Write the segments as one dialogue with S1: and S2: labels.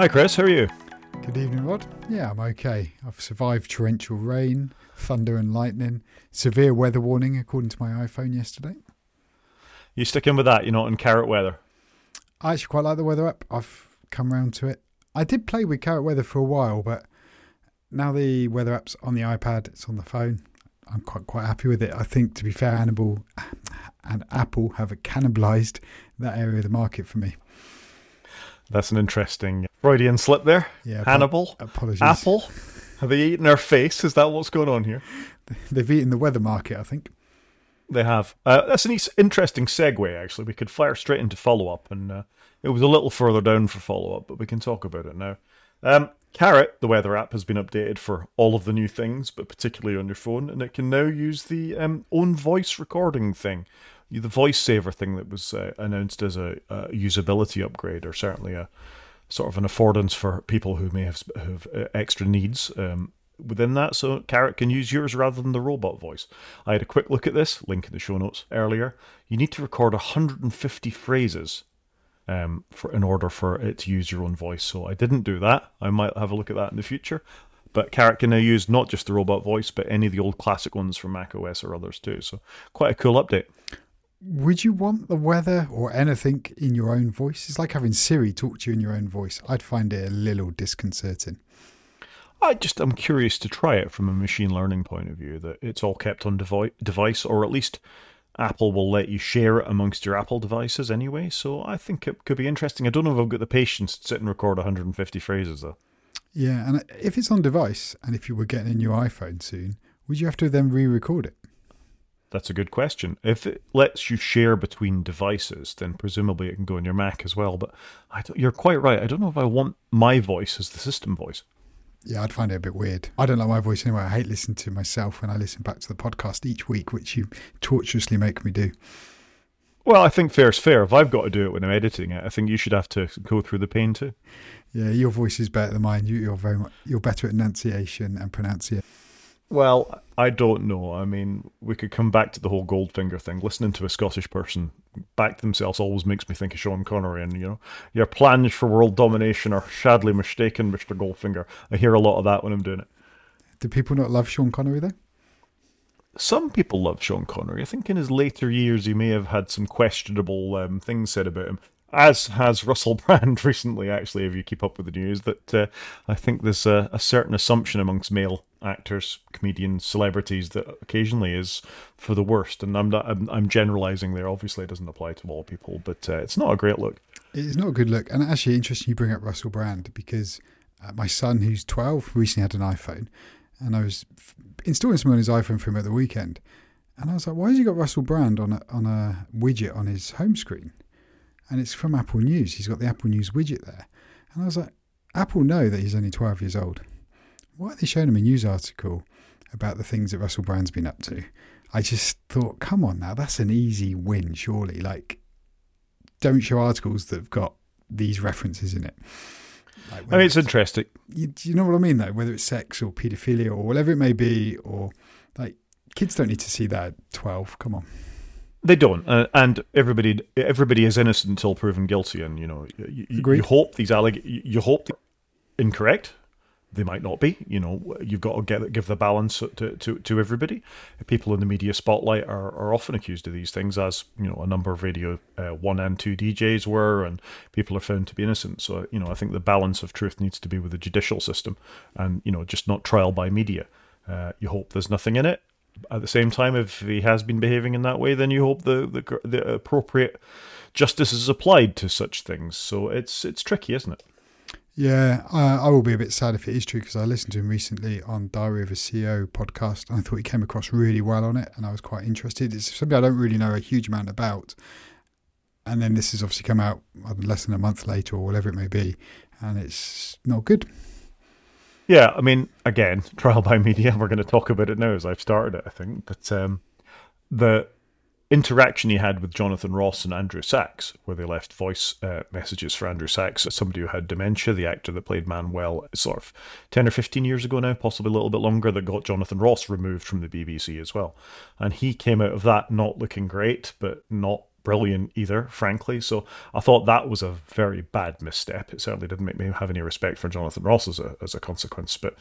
S1: Hi, Chris. How are you?
S2: Good evening, Rod. Yeah, I'm okay. I've survived torrential rain, thunder and lightning, severe weather warning according to my iPhone yesterday.
S1: You sticking with that? You're not in carrot weather.
S2: I actually quite like the weather app. I've come round to it. I did play with carrot weather for a while, but now the weather app's on the iPad, it's on the phone. I'm quite quite happy with it. I think, to be fair, Hannibal and Apple have cannibalised that area of the market for me.
S1: That's an interesting Freudian slip there.
S2: Yeah,
S1: Hannibal,
S2: apologies.
S1: Apple. Have they eaten our face? Is that what's going on here?
S2: They've eaten the weather market, I think.
S1: They have. Uh, that's an interesting segue, actually. We could fire straight into follow up, and uh, it was a little further down for follow up, but we can talk about it now. Um, Carrot, the weather app, has been updated for all of the new things, but particularly on your phone, and it can now use the um, own voice recording thing, the voice saver thing that was uh, announced as a, a, usability upgrade, or certainly a sort of an affordance for people who may have, have uh, extra needs. Um, within that, so Carrot can use yours rather than the robot voice. I had a quick look at this, link in the show notes earlier. You need to record 150 phrases um, for in order for it to use your own voice. So I didn't do that. I might have a look at that in the future. But Carrot can now use not just the robot voice, but any of the old classic ones from Mac OS or others too. So quite a cool update.
S2: Would you want the weather or anything in your own voice? It's like having Siri talk to you in your own voice. I'd find it a little disconcerting.
S1: I just I'm curious to try it from a machine learning point of view. That it's all kept on devi- device, or at least Apple will let you share it amongst your Apple devices anyway. So I think it could be interesting. I don't know if I've got the patience to sit and record 150 phrases though.
S2: Yeah, and if it's on device, and if you were getting a new iPhone soon, would you have to then re-record it?
S1: That's a good question. If it lets you share between devices, then presumably it can go on your Mac as well. But you're quite right. I don't know if I want my voice as the system voice.
S2: Yeah, I'd find it a bit weird. I don't like my voice anyway. I hate listening to myself when I listen back to the podcast each week, which you tortuously make me do.
S1: Well, I think fair's fair. If I've got to do it when I'm editing it, I think you should have to go through the pain too.
S2: Yeah, your voice is better than mine. You, are very much you're better at enunciation and pronunciation.
S1: Well, I don't know. I mean, we could come back to the whole Goldfinger thing. Listening to a Scottish person back themselves always makes me think of Sean Connery. And, you know, your plans for world domination are sadly mistaken, Mr. Goldfinger. I hear a lot of that when I'm doing it.
S2: Do people not love Sean Connery, though?
S1: Some people love Sean Connery. I think in his later years he may have had some questionable um, things said about him as has Russell Brand recently, actually, if you keep up with the news, that uh, I think there's a, a, certain assumption amongst male actors, comedians, celebrities that occasionally is for the worst. And I'm not, I'm, I'm generalizing there. Obviously, it doesn't apply to all people, but uh, it's not a great look.
S2: It's not a good look. And actually, interesting you bring up Russell Brand because uh, my son, who's 12, recently had an iPhone, and I was installing something on his iPhone for him at the weekend. And I was like, why has he got Russell Brand on a, on a widget on his home screen? And it's from Apple News. He's got the Apple News widget there. And I was like, Apple know that he's only 12 years old. Why are they showing him a news article about the things that Russell Brand's been up to? I just thought, come on now, that's an easy win, surely. Like, don't show articles that have got these references in it.
S1: Like I mean, it's, it's interesting.
S2: You, you know what I mean, though? Whether it's sex or paedophilia or whatever it may be, or like, kids don't need to see that at 12. Come on.
S1: They don't, uh, and everybody everybody is innocent until proven guilty. And you know, you, you hope these alleg- you hope incorrect. They might not be. You know, you've got to get give the balance to, to, to everybody. People in the media spotlight are, are often accused of these things, as you know, a number of radio uh, one and two DJs were, and people are found to be innocent. So you know, I think the balance of truth needs to be with the judicial system, and you know, just not trial by media. Uh, you hope there's nothing in it, at the same time, if he has been behaving in that way, then you hope the the, the appropriate justice is applied to such things. So it's it's tricky, isn't it?
S2: Yeah, I, I will be a bit sad if it is true because I listened to him recently on Diary of a CEO podcast and I thought he came across really well on it and I was quite interested. It's something I don't really know a huge amount about. And then this has obviously come out less than a month later or whatever it may be, and it's not good.
S1: Yeah, I mean, again, trial by media. We're going to talk about it now as I've started it. I think, but um, the interaction he had with Jonathan Ross and Andrew Sachs, where they left voice uh, messages for Andrew Sachs, as somebody who had dementia, the actor that played Manuel, sort of 10 or 15 years ago now, possibly a little bit longer, that got Jonathan Ross removed from the BBC as well. And he came out of that not looking great, but not brilliant either, frankly. So I thought that was a very bad misstep. It certainly didn't make me have any respect for Jonathan Ross as a as a consequence. But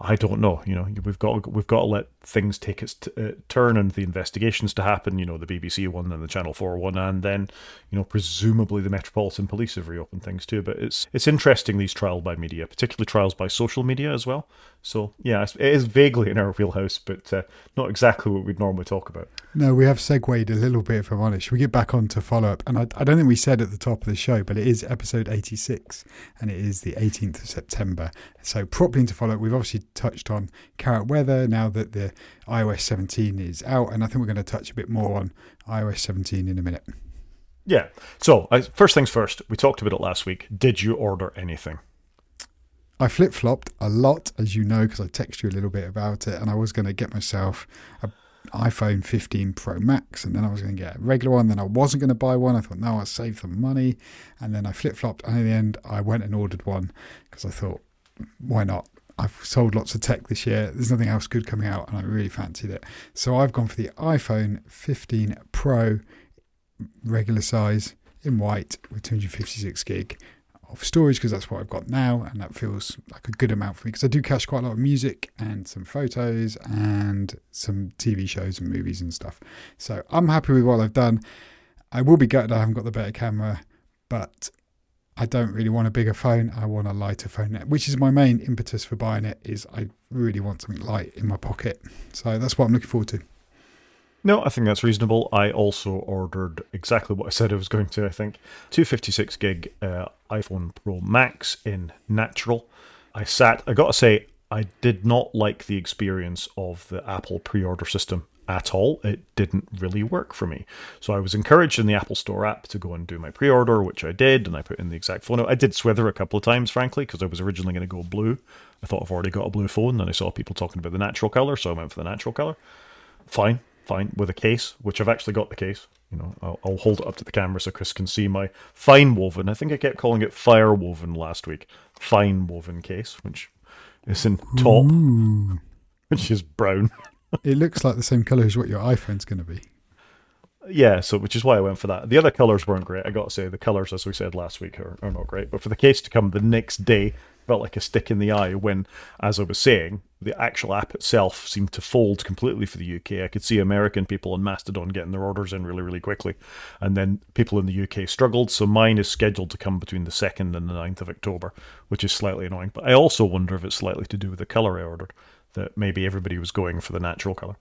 S1: I don't know. You know, we've got we've got to let things take its t- uh, turn and the investigations to happen. You know, the BBC one and the Channel Four one, and then you know, presumably the Metropolitan Police have reopened things too. But it's it's interesting these trials by media, particularly trials by social media as well. So yeah, it is vaguely in our wheelhouse, but uh, not exactly what we'd normally talk about.
S2: No, we have segued a little bit, if I'm honest. Should we get back on to follow up? And I, I don't think we said at the top of the show, but it is episode 86 and it is the 18th of September. So, properly into follow up, we've obviously touched on carrot weather now that the iOS 17 is out. And I think we're going to touch a bit more on iOS 17 in a minute.
S1: Yeah. So, uh, first things first, we talked about it last week. Did you order anything?
S2: I flip flopped a lot, as you know, because I texted you a little bit about it, and I was going to get myself a iPhone 15 Pro Max, and then I was going to get a regular one. Then I wasn't going to buy one. I thought, no, I'll save the money. And then I flip flopped, and in the end, I went and ordered one because I thought, why not? I've sold lots of tech this year. There's nothing else good coming out, and I really fancied it. So I've gone for the iPhone 15 Pro, regular size in white with 256 gig of storage because that's what I've got now, and that feels like a good amount for me because I do cache quite a lot of music and some photos and some TV shows and movies and stuff. So I'm happy with what I've done. I will be gutted I haven't got the better camera, but I don't really want a bigger phone. I want a lighter phone, which is my main impetus for buying it. Is I really want something light in my pocket. So that's what I'm looking forward to.
S1: No, I think that's reasonable. I also ordered exactly what I said I was going to. I think 256 gig uh, iPhone Pro Max in natural. I sat. I got to say, I did not like the experience of the Apple pre-order system at all. It didn't really work for me. So I was encouraged in the Apple Store app to go and do my pre-order, which I did, and I put in the exact phone. I did swither a couple of times, frankly, because I was originally going to go blue. I thought I've already got a blue phone, and I saw people talking about the natural color, so I went for the natural color. Fine, fine with a case, which I've actually got the case. You know, I'll, I'll, hold it up to the camera so Chris can see my fine woven. I think I kept calling it fire woven last week. Fine woven case, which is in top, Ooh. which is brown.
S2: it looks like the same color as what your iPhone's going to be.
S1: Yeah, so which is why I went for that. The other colors weren't great. I got to say the colors, as we said last week, are, are not great. But for the case to come the next day, felt like a stick in the eye when, as I was saying, the actual app itself seemed to fold completely for the UK. I could see American people on Mastodon getting their orders in really, really quickly. And then people in the UK struggled. So mine is scheduled to come between the 2nd and the 9th of October, which is slightly annoying. But I also wonder if it's slightly to do with the colour I ordered, that maybe everybody was going for the natural colour.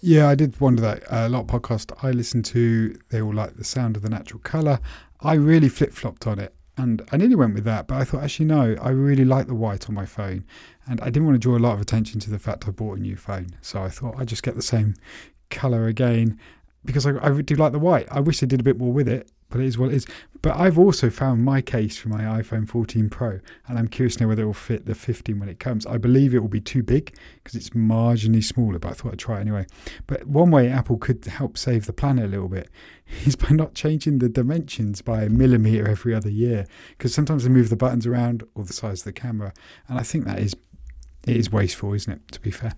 S2: Yeah, I did wonder that. a lot of podcasts I listen to, they all like the sound of the natural colour. I really flip flopped on it and I nearly went with that, but I thought, actually, no, I really like the white on my phone. And I didn't want to draw a lot of attention to the fact I bought a new phone. So I thought I'd just get the same colour again because I, I do like the white. I wish they did a bit more with it, but it is what it is. But I've also found my case for my iPhone 14 Pro, and I'm curious to know whether it will fit the 15 when it comes. I believe it will be too big because it's marginally smaller, but I thought I'd try it anyway. But one way Apple could help save the planet a little bit is by not changing the dimensions by a millimeter every other year, because sometimes they move the buttons around or the size of the camera, and I think that is it is wasteful, isn't it? To be fair.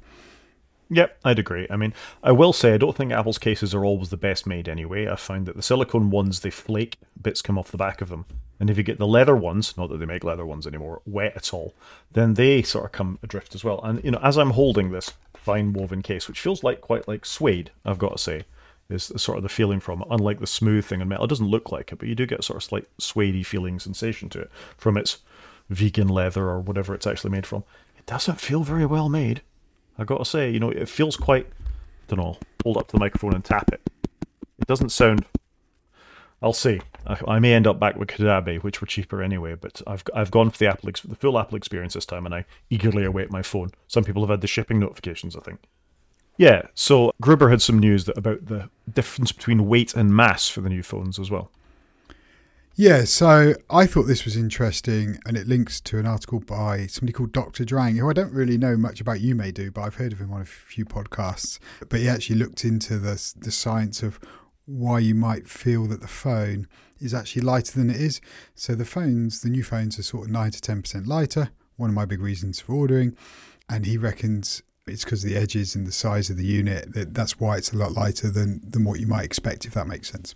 S1: Yep, I'd agree. I mean, I will say I don't think Apple's cases are always the best made anyway. I find that the silicone ones they flake, bits come off the back of them. And if you get the leather ones, not that they make leather ones anymore, wet at all, then they sort of come adrift as well. And you know, as I'm holding this fine woven case, which feels like quite like suede, I've got to say, is sort of the feeling from it. Unlike the smooth thing in metal, it doesn't look like it, but you do get sort of slight suedey feeling sensation to it from its vegan leather or whatever it's actually made from. It doesn't feel very well made. I gotta say, you know, it feels quite. I don't know. Hold up to the microphone and tap it. It doesn't sound. I'll see. I, I may end up back with Kadabe, which were cheaper anyway. But I've I've gone for the Apple the full Apple experience this time, and I eagerly await my phone. Some people have had the shipping notifications. I think. Yeah. So Gruber had some news that, about the difference between weight and mass for the new phones as well.
S2: Yeah, so I thought this was interesting, and it links to an article by somebody called Dr. Drang, who I don't really know much about. You may do, but I've heard of him on a few podcasts. But he actually looked into the the science of why you might feel that the phone is actually lighter than it is. So the phones, the new phones, are sort of nine to ten percent lighter. One of my big reasons for ordering, and he reckons it's because of the edges and the size of the unit that that's why it's a lot lighter than than what you might expect, if that makes sense.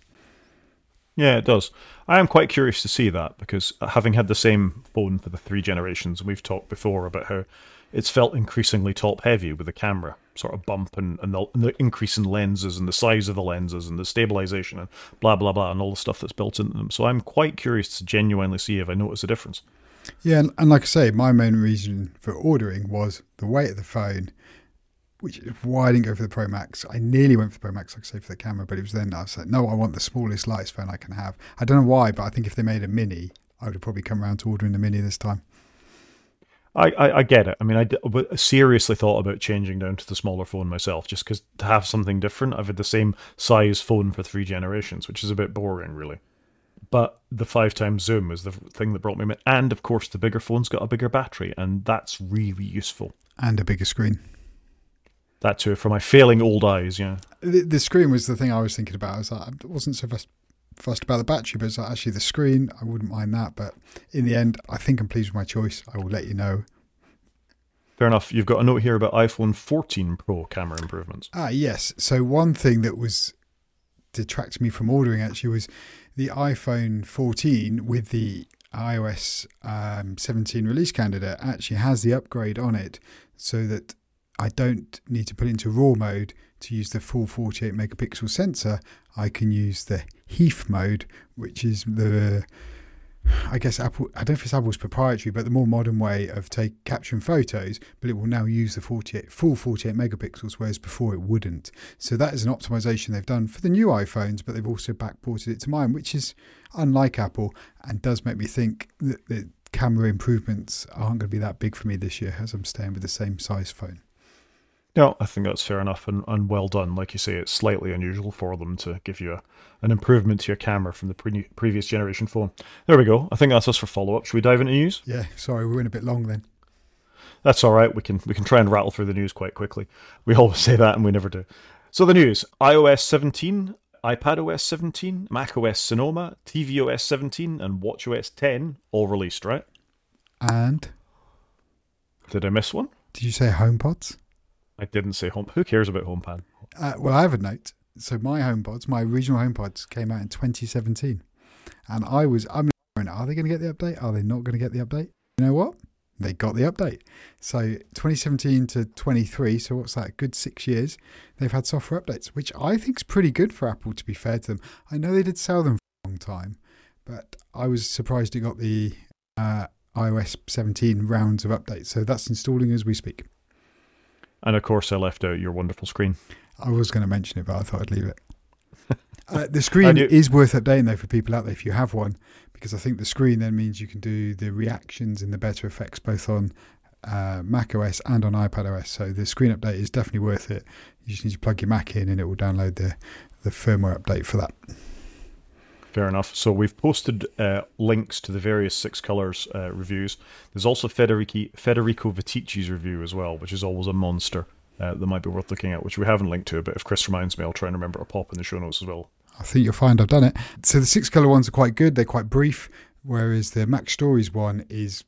S1: Yeah, it does. I am quite curious to see that because uh, having had the same phone for the three generations, we've talked before about how it's felt increasingly top heavy with the camera sort of bump and, and, the, and, the, increase in lenses and the size of the lenses and the stabilization and blah blah blah and all the stuff that's built into them. So I'm quite curious to genuinely see if I notice a difference.
S2: Yeah, and, and like I say, my main reason for ordering was the weight of the phone, which is why I didn't go for the Pro Max. I nearly went for the Pro Max, like I say, for the camera, but it was then I was like, no, I want the smallest, lightest phone I can have. I don't know why, but I think if they made a mini, I would have probably come around to ordering the mini this time.
S1: I, I, I, get it. I mean, I seriously thought about changing down to the smaller phone myself, just because to have something different. I've had the same size phone for three generations, which is a bit boring, really. But the five times zoom is the thing that brought me in, and of course, the bigger phone's got a bigger battery, and that's really useful.
S2: And a bigger screen.
S1: That too, for my failing old eyes. Yeah.
S2: The, the screen was the thing I was thinking about. I was like, I wasn't so fussed fussed about the battery, but it's actually the screen. I wouldn't mind that. But in the end, I think I'm pleased with my choice. I will let you know.
S1: Fair enough. You've got a note here about iPhone 14 Pro camera improvements.
S2: Ah, yes. So one thing that was detracted me from ordering actually was the iPhone 14 with the iOS um, 17 release candidate actually has the upgrade on it so that I don't need to put it into RAW mode to use the full 48 megapixel sensor. I can use the HEIF mode, which is the I guess Apple. I don't know if it's Apple's proprietary, but the more modern way of take capturing photos. But it will now use the 48 full 48 megapixels, whereas before it wouldn't. So that is an optimization they've done for the new iPhones, but they've also backported it to mine, which is unlike Apple and does make me think that the camera improvements aren't going to be that big for me this year, as I'm staying with the same size phone.
S1: No, I think that's fair enough and, and well done. Like you say, it's slightly unusual for them to give you a, an improvement to your camera from the pre- previous generation phone. There we go. I think that's us for follow up. Should we dive into news?
S2: Yeah, sorry, we went a bit long then.
S1: That's all right. We can we can try and rattle through the news quite quickly. We always say that and we never do. So the news: iOS 17, iPadOS 17, macOS Sonoma, tvOS 17, and watchOS 10 all released, right?
S2: And
S1: did I miss one?
S2: Did you say HomePods?
S1: I didn't say home. Who cares about HomePod?
S2: Uh, well, I have a note. So my HomePods, my original HomePods, came out in 2017, and I was I'm are they going to get the update? Are they not going to get the update? You know what? They got the update. So 2017 to 23, so what's that? Good six years. They've had software updates, which I think is pretty good for Apple. To be fair to them, I know they did sell them for a long time, but I was surprised it got the uh, iOS 17 rounds of updates. So that's installing as we speak.
S1: And of course, I left out your wonderful screen.
S2: I was going to mention it, but I thought I'd leave it. uh, the screen is worth updating though for people out there if you have one, because I think the screen then means you can do the reactions and the better effects both on uh, Mac OS and on iPad OS. So the screen update is definitely worth it. You just need to plug your Mac in and it will download the the firmware update for that.
S1: Fair enough. So we've posted uh, links to the various Six Colors uh, reviews. There's also Federici, Federico Viticci's review as well, which is always a monster uh, that might be worth looking at, which we haven't linked to. But if Chris reminds me, I'll try and remember to pop in the show notes as well.
S2: I think you'll find I've done it. So the Six Color ones are quite good. They're quite brief, whereas the Mac Stories one is,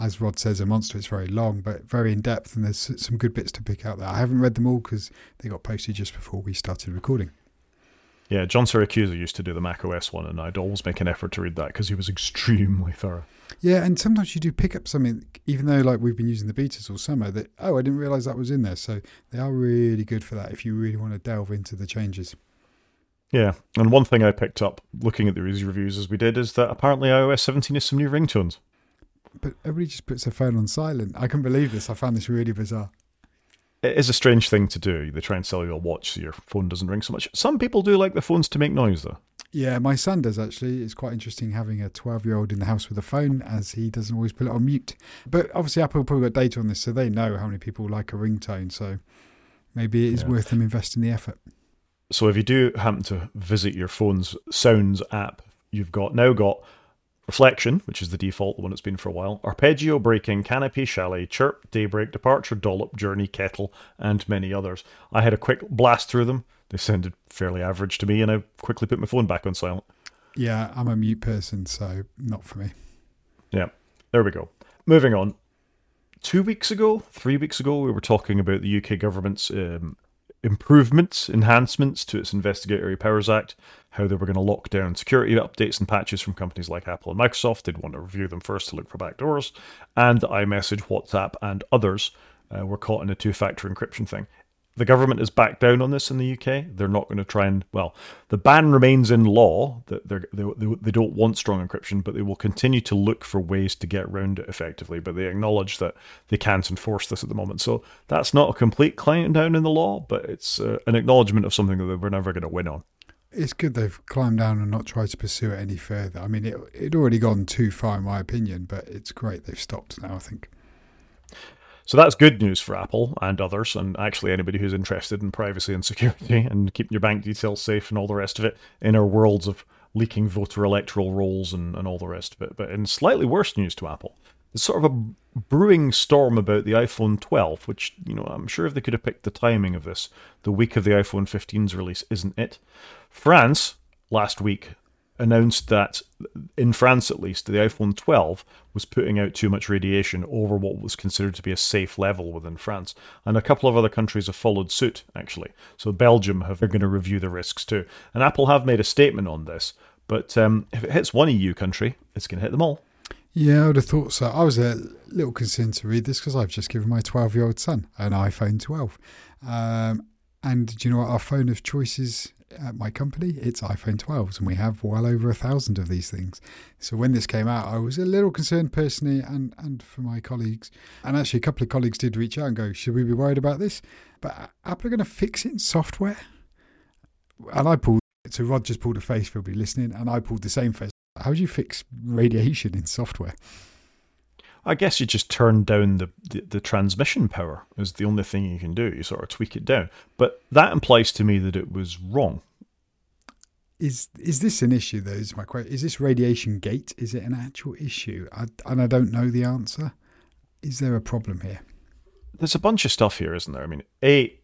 S2: as Rod says, a monster. It's very long, but very in depth, and there's some good bits to pick out there. I haven't read them all because they got posted just before we started recording.
S1: Yeah, John Siracusa used to do the Mac OS one, and I'd always make an effort to read that because he was extremely thorough.
S2: Yeah, and sometimes you do pick up something, even though like we've been using the betas all summer, that oh, I didn't realize that was in there. So they are really good for that if you really want to delve into the changes.
S1: Yeah, and one thing I picked up looking at the reviews as we did is that apparently iOS 17 has some new ringtones.
S2: But everybody just puts their phone on silent. I can't believe this. I found this really bizarre
S1: it is a strange thing to do. They try and sell you a watch so your phone doesn't ring so much. Some people do like the phones to make noise, though.
S2: Yeah, my son does actually. It's quite interesting having a 12 year old in the house with a phone as he doesn't always put it on mute. But obviously, Apple probably got data on this, so they know how many people like a ringtone. So maybe it is yeah. worth them investing the effort.
S1: So if you do happen to visit your phone's Sounds app, you've got now got Reflection, which is the default, the one it's been for a while, Arpeggio, Breaking, Canopy, Chalet, Chirp, Daybreak, Departure, Dollop, Journey, Kettle, and many others. I had a quick blast through them. They sounded fairly average to me, and I quickly put my phone back on silent.
S2: Yeah, I'm a mute person, so not for me.
S1: Yeah, there we go. Moving on. Two weeks ago, three weeks ago, we were talking about the UK government's um, improvements, enhancements to its Investigatory Powers Act, how they were going to lock down security updates and patches from companies like Apple and Microsoft. They'd want to review them first to look for backdoors. And iMessage, WhatsApp, and others uh, were caught in a two factor encryption thing. The government has backed down on this in the UK. They're not going to try and, well, the ban remains in law that they they, they don't want strong encryption, but they will continue to look for ways to get around it effectively. But they acknowledge that they can't enforce this at the moment. So that's not a complete clamping down in the law, but it's uh, an acknowledgement of something that we're never going to win on
S2: it's good they've climbed down and not tried to pursue it any further. I mean, it it already gone too far, in my opinion, but it's great they've stopped now. I think.
S1: So that's good news for Apple and others, and actually anybody who's interested in privacy and security and keeping your bank details safe and all the rest of it in our worlds of leaking voter electoral rolls and, and all the rest of it. But in slightly worse news to Apple, there's sort of a brewing storm about the iPhone 12, which, you know, I'm sure if they could have picked the timing of this, the week of the iPhone 15's release isn't it. France, last week, announced that, in France at least, the iPhone 12 was putting out too much radiation over what was considered to be a safe level within France. And a couple of other countries have followed suit, actually. So Belgium have, they're going to review the risks too. And Apple have made a statement on this. But um, if it hits one EU country, it's going to hit them all.
S2: Yeah, I would have thought so. I was a little concerned to read this because I've just given my 12 year old son an iPhone 12. Um, and do you know what our phone of choice is at my company? It's iPhone 12s, and we have well over a thousand of these things. So when this came out, I was a little concerned personally and, and for my colleagues. And actually, a couple of colleagues did reach out and go, Should we be worried about this? But Apple are going to fix it in software. And I pulled, so Rod just pulled a face for be listening, and I pulled the same face how do you fix radiation in software?
S1: I guess you just turn down the, the, the, transmission power is the only thing you can do. You sort of tweak it down. But that implies to me that it was wrong.
S2: Is is this an issue though? Is my question. Is this radiation gate? Is it an actual issue? I, and I don't know the answer. Is there a problem here?
S1: There's a bunch of stuff here, isn't there? I mean, a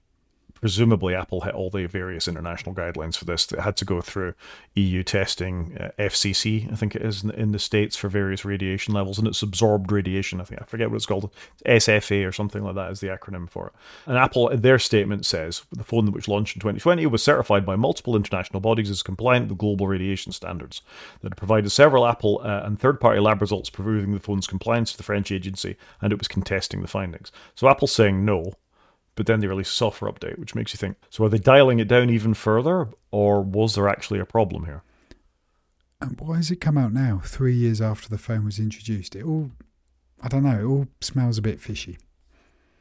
S1: presumably Apple hit all the various international guidelines for this that had to go through EU testing, uh, FCC, I think it is in, in, the States for various radiation levels, and it's absorbed radiation. I think I forget what it's called, SFA or something like that is the acronym for it. And Apple, in their statement, says the phone which launched in 2020 was certified by multiple international bodies as compliant with global radiation standards. That provided several Apple uh, and third-party lab results proving the phone's compliance to the French agency, and it was contesting the findings. So Apple's saying no but then they release a software update, which makes you think so are they dialing it down even further, or was there actually a problem here?
S2: And why has it come out now, three years after the phone was introduced? It all, I don't know, it all smells a bit fishy.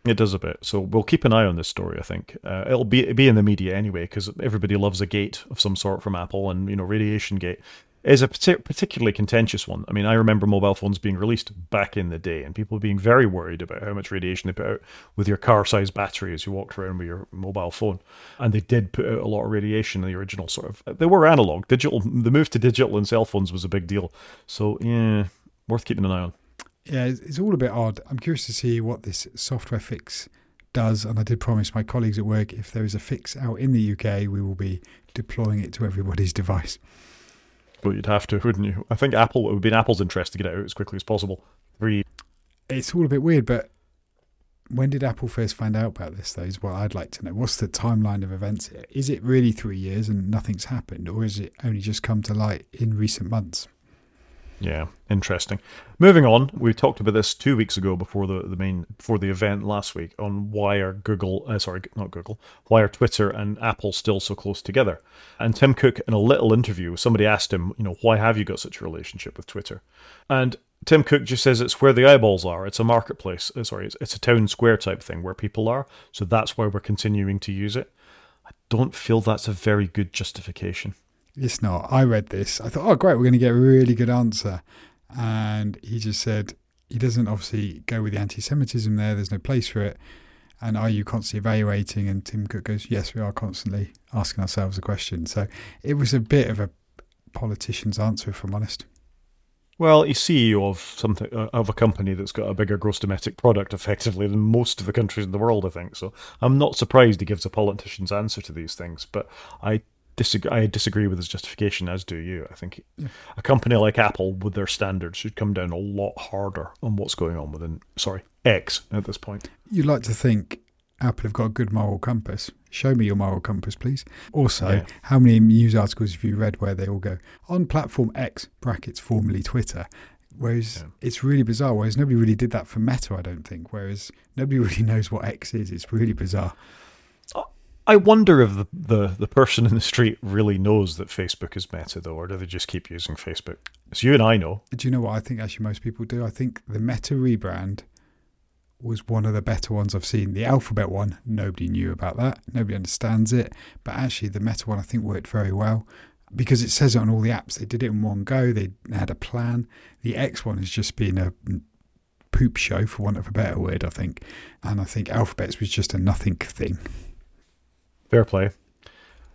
S1: It does a bit. So we'll keep an eye on this story. I think uh, it'll be be in the media anyway because everybody loves a gate of some sort from Apple, and you know, Radiation Gate is a particularly contentious one. I mean, I remember mobile phones being released back in the day and people being very worried about how much radiation they put out with your car sized battery as you walked around with your mobile phone. And they did put out a lot of radiation in the original sort of. They were analog. Digital. The move to digital and cell phones was a big deal. So, yeah, worth keeping an eye on.
S2: Yeah, it's all a bit odd. I'm curious to see what this software fix does. And I did promise my colleagues at work if there is a fix out in the UK, we will be deploying it to everybody's device.
S1: Well, you'd have to, wouldn't you? I think Apple it would be in Apple's interest to get it out as quickly as possible. Three.
S2: It's all a bit weird, but when did Apple first find out about this? Though is what I'd like to know. What's the timeline of events? Is it really three years and nothing's happened, or is it only just come to light in recent months?
S1: Yeah, interesting. Moving on, we talked about this two weeks ago before the, the main before the event last week on why are Google, uh, sorry, not Google, why are Twitter and Apple still so close together? And Tim Cook, in a little interview, somebody asked him, you know, why have you got such a relationship with Twitter? And Tim Cook just says it's where the eyeballs are. It's a marketplace. Uh, sorry, it's, it's a town square type thing where people are. So that's why we're continuing to use it. I don't feel that's a very good justification.
S2: It's not. I read this. I thought, oh, great, we're going to get a really good answer. And he just said he doesn't obviously go with the anti Semitism there. There's no place for it. And are you constantly evaluating? And Tim Cook goes, yes, we are constantly asking ourselves a question. So it was a bit of a politician's answer, if I'm honest.
S1: Well, he's CEO of something uh, of a company that's got a bigger gross domestic product, effectively, than most of the countries in the world. I think so. I'm not surprised he gives a politician's answer to these things, but I disagree. I disagree with his justification, as do you. I think yeah. a company like Apple, with their standards, should come down a lot harder on what's going on within sorry X at this point.
S2: You'd like to think Apple have got a good moral compass. Show me your moral compass, please. Also,
S1: Yeah.
S2: how many news articles have you read where they all go on platform X brackets formerly Twitter? Whereas
S1: Yeah.
S2: it's really bizarre. Whereas nobody really did that for Meta, I don't think. Whereas nobody really knows what X is. It's really bizarre.
S1: Uh, I wonder if the, the, the person in the street really knows that Facebook is Meta, though, or do they just keep using Facebook? As you and I know.
S2: Do you know what I think actually most people do? I think the Meta rebrand was one of the better ones I've seen. The Alphabet one, nobody knew about that. Nobody understands it. But actually, the Meta one I think worked very well because it says it on all the apps. They did it in one go, they had a plan. The X one has just been a poop show, for want of a better word, I think. And I think Alphabets was just a nothing thing.
S1: Fair play.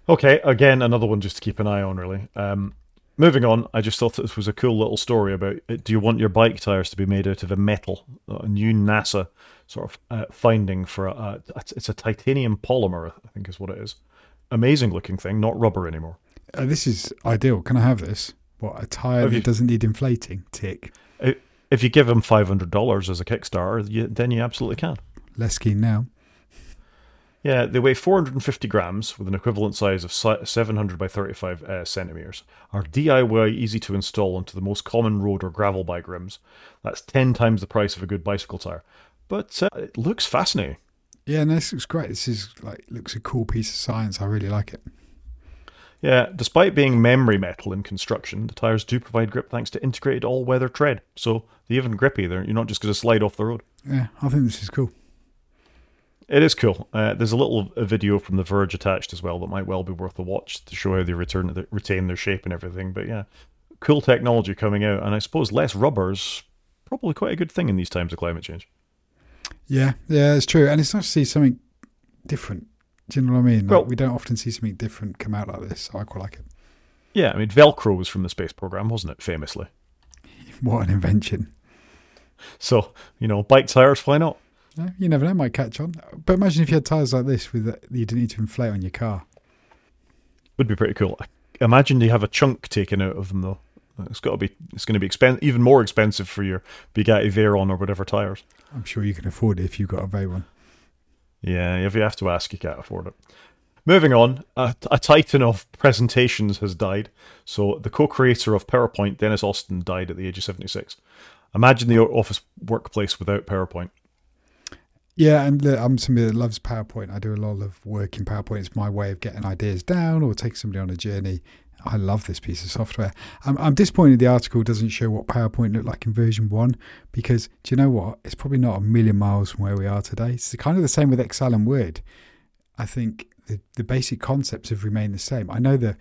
S1: Okay, again, another one just to keep an eye on, really. Um, moving on, I just thought this was a cool little story about uh, do you want your bike tires to be made out of a metal? A new NASA sort of uh, finding for a, a, it's a titanium polymer, I think is what it is. Amazing looking thing, not rubber anymore.
S2: Uh, this is ideal. Can I have this? What, a
S1: Have
S2: that
S1: you-
S2: doesn't need inflating? Tick.
S1: If you give them five hundred dollars as a Kickstarter, you, then you absolutely can.
S2: Less keen now.
S1: Yeah, they weigh 450 grams with an equivalent size of 700 by 35 uh, centimeters. Are DIY easy to install onto the most common road or gravel bike rims. That's 10 times the price of a good bicycle tire. But uh, it looks fascinating.
S2: Yeah, no, this looks great. This is like looks a cool piece of science. I really like it.
S1: Yeah, despite being memory metal in construction, the tires do provide grip thanks to integrated all-weather tread. So they're even grippy. They're, you're not just going to slide off the road.
S2: Yeah, I think this is cool.
S1: It is cool. Uh, there's a little a video from The Verge attached as well that might well be worth a watch to show how they return they retain their shape and everything. But yeah, cool technology coming out, and I suppose less rubber's probably quite a good thing in these times of climate change.
S2: Yeah, yeah, it's true. And it's nice to see something different. Do you know what I mean? Like,
S1: Well-
S2: we don't often see something different come out like this. So I quite like it.
S1: Yeah, I mean Velcro was from the space program, wasn't it? Famously.
S2: What an invention.
S1: So you know, bike tires, why not?
S2: Yeah, you never know, might catch on. But imagine if you had tyres like this with you didn't need to inflate on your car.
S1: Would be pretty cool. Imagine you have a chunk taken out of them though. It's got to be. It's going to be expen- even more expensive for your Bugatti Veyron or whatever tires.
S2: I'm sure you can afford it if you've got a Vey one.
S1: Yeah, if you have to ask, you can't afford it. Moving on, a, a titan of presentations has died. So the co-creator of PowerPoint, Dennis Austin, died at the age of 76. Imagine the office workplace without PowerPoint.
S2: Yeah, and look, I'm somebody that loves PowerPoint. I do a lot of work in PowerPoint. It's my way of getting ideas down or taking somebody on a journey. I love this piece of software. I'm, I'm disappointed the article doesn't show what PowerPoint looked like in version one because do you know what? It's probably not a million miles from where we are today. It's kind of the same with Excel and Word. I think the, the basic concepts have remained the same. I know the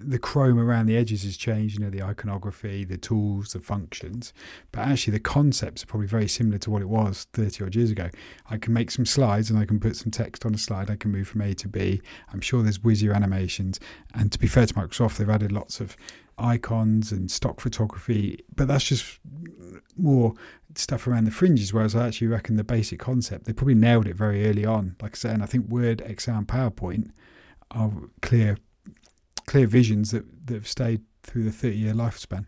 S2: the chrome around the edges has changed, you know, the iconography, the tools, the functions, but actually the concepts are probably very similar to what it was 30 odd years ago. I can make some slides and I can put some text on a slide. I can move from A to B. I'm sure there's whizzier animations. And to be fair to Microsoft, they've added lots of icons and stock photography, but that's just more stuff around the fringes. Whereas I actually reckon the basic concept, they probably nailed it very early on. Like I said, and I think Word, Excel, and PowerPoint are clear, clear visions that, that have stayed through the 30 year lifespan.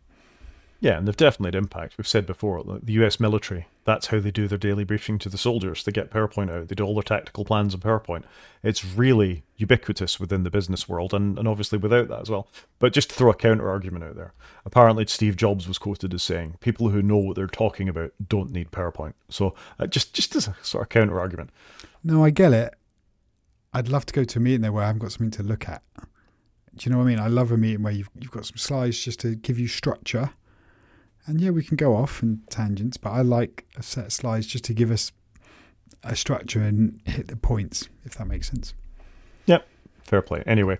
S1: Yeah, and they've definitely had impact. We've said before, the US military, that's how they do their daily briefing to the soldiers. They get PowerPoint out, they do all their tactical plans in PowerPoint. It's really ubiquitous within the business world, and, and obviously without that as well. But just to throw a counter argument out there, apparently Steve Jobs was quoted as saying, people who know what they're talking about don't need PowerPoint. So uh, just, just as a sort of counter argument.
S2: No, I get it. I'd love to go to a meeting there where I haven't got something to look at. Do you know what I mean? I love a meeting where you've, you've got some slides just to give you structure. And yeah, we can go off and tangents, but I like a set of slides just to give us a structure and hit the points, if that makes sense.
S1: Yep, fair play. Anyway,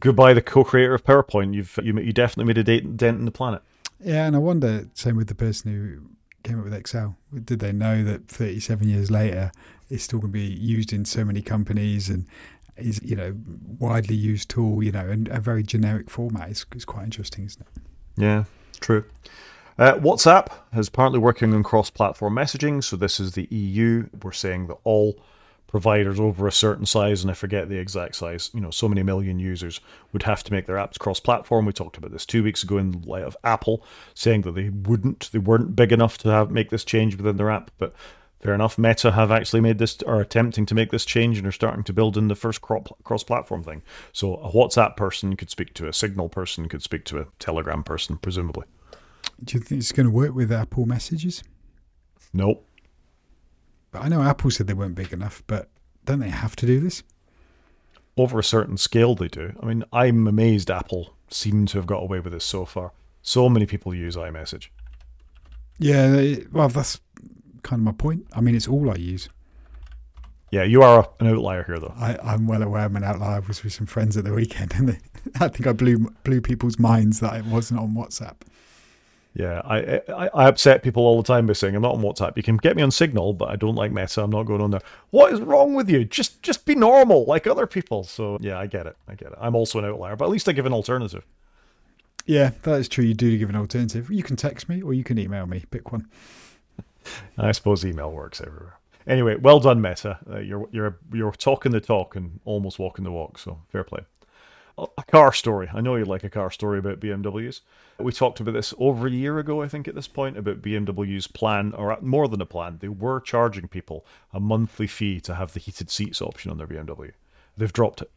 S1: goodbye, the co-creator of PowerPoint. You've you, you definitely made a date, dent in the planet.
S2: Yeah, and I wonder, same with the person who came up with Excel. Did they know that 37 years later, it's still going to be used in so many companies and is you know widely used tool, you know, and a very generic format is, is quite interesting, isn't it?
S1: Yeah, true. Uh, WhatsApp is apparently working on cross-platform messaging. So this is the EU. We're saying that all providers over a certain size, and I forget the exact size, you know, so many million users would have to make their apps cross-platform. We talked about this two weeks ago in light of Apple saying that they wouldn't, they weren't big enough to have make this change within their app, but Fair enough. Meta have actually made this, or attempting to make this change, and are starting to build in the first cross-platform thing. So a WhatsApp person could speak to a Signal person, could speak to a Telegram person, presumably.
S2: Do you think it's going to work with Apple Messages?
S1: Nope.
S2: But I know Apple said they weren't big enough, but don't they have to do this?
S1: Over a certain scale, they do. I mean, I'm amazed Apple seem to have got away with this so far. So many people use iMessage.
S2: Yeah, well, that's kind of my point. I mean, it's all I use.
S1: Yeah, you are an outlier here, though.
S2: I, I'm well aware I'm an outlier. I was with some friends at the weekend, and they, I think I blew blew people's minds that it wasn't on WhatsApp.
S1: Yeah, I, I, I upset people all the time by saying I'm not on WhatsApp. You can get me on Signal, but I don't like Meta. I'm not going on there. What is wrong with you? Just just be normal like other people. So yeah, I get it. I get it. I'm also an outlier, but at least I give an alternative.
S2: Yeah, that is true. You do give an alternative. You can text me or you can email me. Pick one.
S1: I suppose email works everywhere. Anyway, well done, Meta. Uh, you're you're you're talking the talk and almost walking the walk. So fair play. A car story. I know you like a car story about BMWs. We talked about this over a year ago, I think, at this point, about BMW's plan, or more than a plan. They were charging people a monthly fee to have the heated seats option on their BMW. They've dropped it.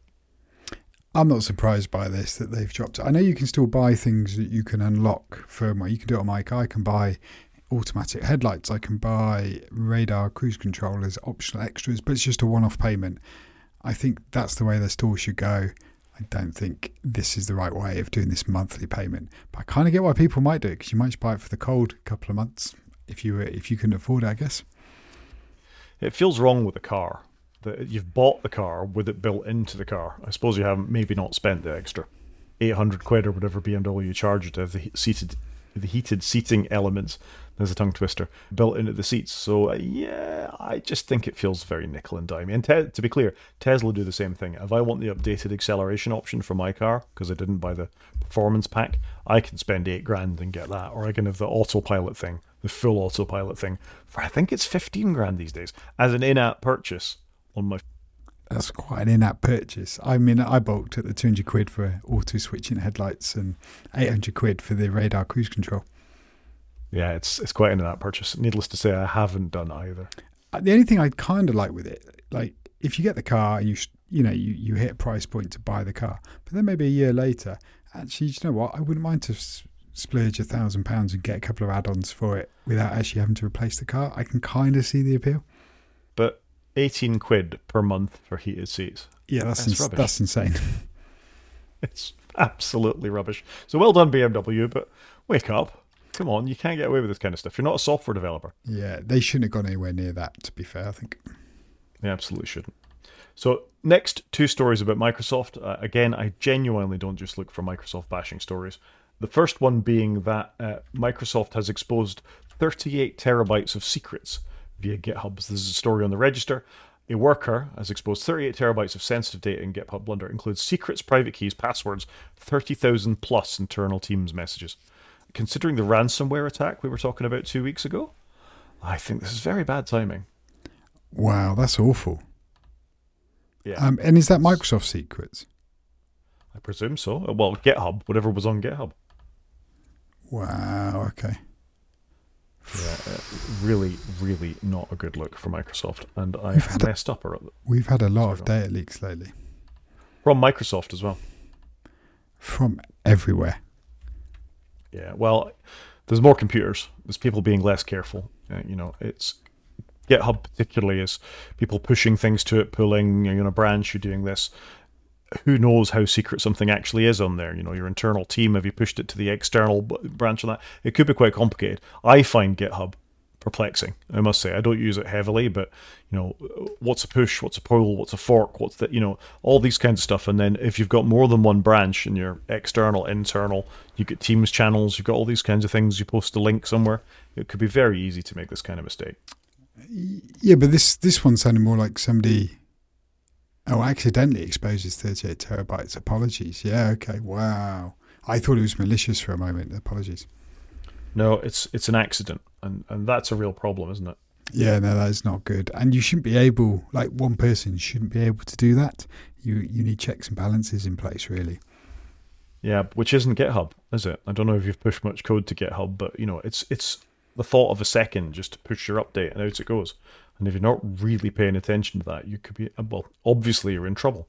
S2: I'm not surprised by this that they've dropped it. I know you can still buy things that you can unlock firmware. You can do it on my car. I can buy automatic headlights. I can buy radar cruise control as optional extras, but it's just a one off payment. I think that's the way the store should go. I don't think this is the right way of doing this monthly payment. But I kind of get why people might do it because you might just buy it for the cold couple of months if you if you can afford it, I guess.
S1: It feels wrong with the car that you've bought the car with it built into the car. I suppose you haven't maybe not spent the extra eight hundred quid or whatever BMW charged have the seated the heated seating elements there's a tongue twister built into the seats. So uh, yeah, I just think it feels very nickel and dime. And te- to be clear, Tesla do the same thing. If I want the updated acceleration option for my car because I didn't buy the performance pack, I can spend eight grand and get that, or I can have the autopilot thing, the full autopilot thing for I think it's fifteen grand these days as an in-app purchase on my
S2: that's quite an in-app purchase. I mean, I bulked at the 200 quid for auto switching headlights and 800 quid for the radar cruise control
S1: yeah, it's it's quite an in-app purchase. Needless to say, I haven't done either.
S2: Uh, the only thing I kind of like with it, like if you get the car and you you know you, you hit a price point to buy the car, but then maybe a year later, actually, you know what? I wouldn't mind to splurge a thousand pounds and get a couple of add-ons for it without actually having to replace the car. I can kind of see the appeal.
S1: But eighteen quid per month for heated seats.
S2: Yeah, that's that's, ins- that's insane.
S1: it's absolutely rubbish. So well done BMW, but wake up. Come on, you can't get away with this kind of stuff. You're not a software developer.
S2: Yeah, they shouldn't have gone anywhere near that, to be fair, I think.
S1: They absolutely shouldn't. So, next, two stories about Microsoft. Uh, again, I genuinely don't just look for Microsoft bashing stories. The first one being that uh, Microsoft has exposed 38 terabytes of secrets via GitHub. This is a story on the register. A worker has exposed 38 terabytes of sensitive data in GitHub Blunder. It includes secrets, private keys, passwords, 30,000 plus internal Teams messages considering the ransomware attack we were talking about two weeks ago, I think this is very bad timing.
S2: Wow, that's awful.
S1: Yeah.
S2: Um, and is that Microsoft secrets?
S1: I presume so. Well, GitHub, whatever was on GitHub.
S2: Wow. Okay.
S1: Yeah, uh, really, really not a good look for Microsoft, and I have messed a, up. Or,
S2: we've had a lot of data leaks lately
S1: from Microsoft as well.
S2: From everywhere.
S1: Yeah, well, there's more computers. There's people being less careful. Uh, you know, it's GitHub particularly is people pushing things to it, pulling. You know, branch, you're doing this. Who knows how secret something actually is on there? You know, your internal team. Have you pushed it to the external branch on that? It could be quite complicated. I find GitHub perplexing. I must say, I don't use it heavily, but you know, what's a push, what's a pull, what's a fork, what's the, you know, all these kinds of stuff. And then if you've got more than one branch in your external, internal, you get Teams channels, you've got all these kinds of things. You post a link somewhere. It could be very easy to make this kind of mistake.
S2: Yeah, but this this one sounded more like somebody. Oh, accidentally exposes 38 terabytes. Apologies. Yeah. Okay. Wow. I thought it was malicious for a moment. Apologies.
S1: No, it's it's an accident, and and that's a real problem, isn't it?
S2: Yeah, no, that is not good. And you shouldn't be able, like one person shouldn't be able to do that. You you need checks and balances in place, really.
S1: Yeah, which isn't GitHub, is it? I don't know if you've pushed much code to GitHub, but you know, it's it's the thought of a second just to push your update and out it goes. And if you're not really paying attention to that, you could be well. Obviously, you're in trouble.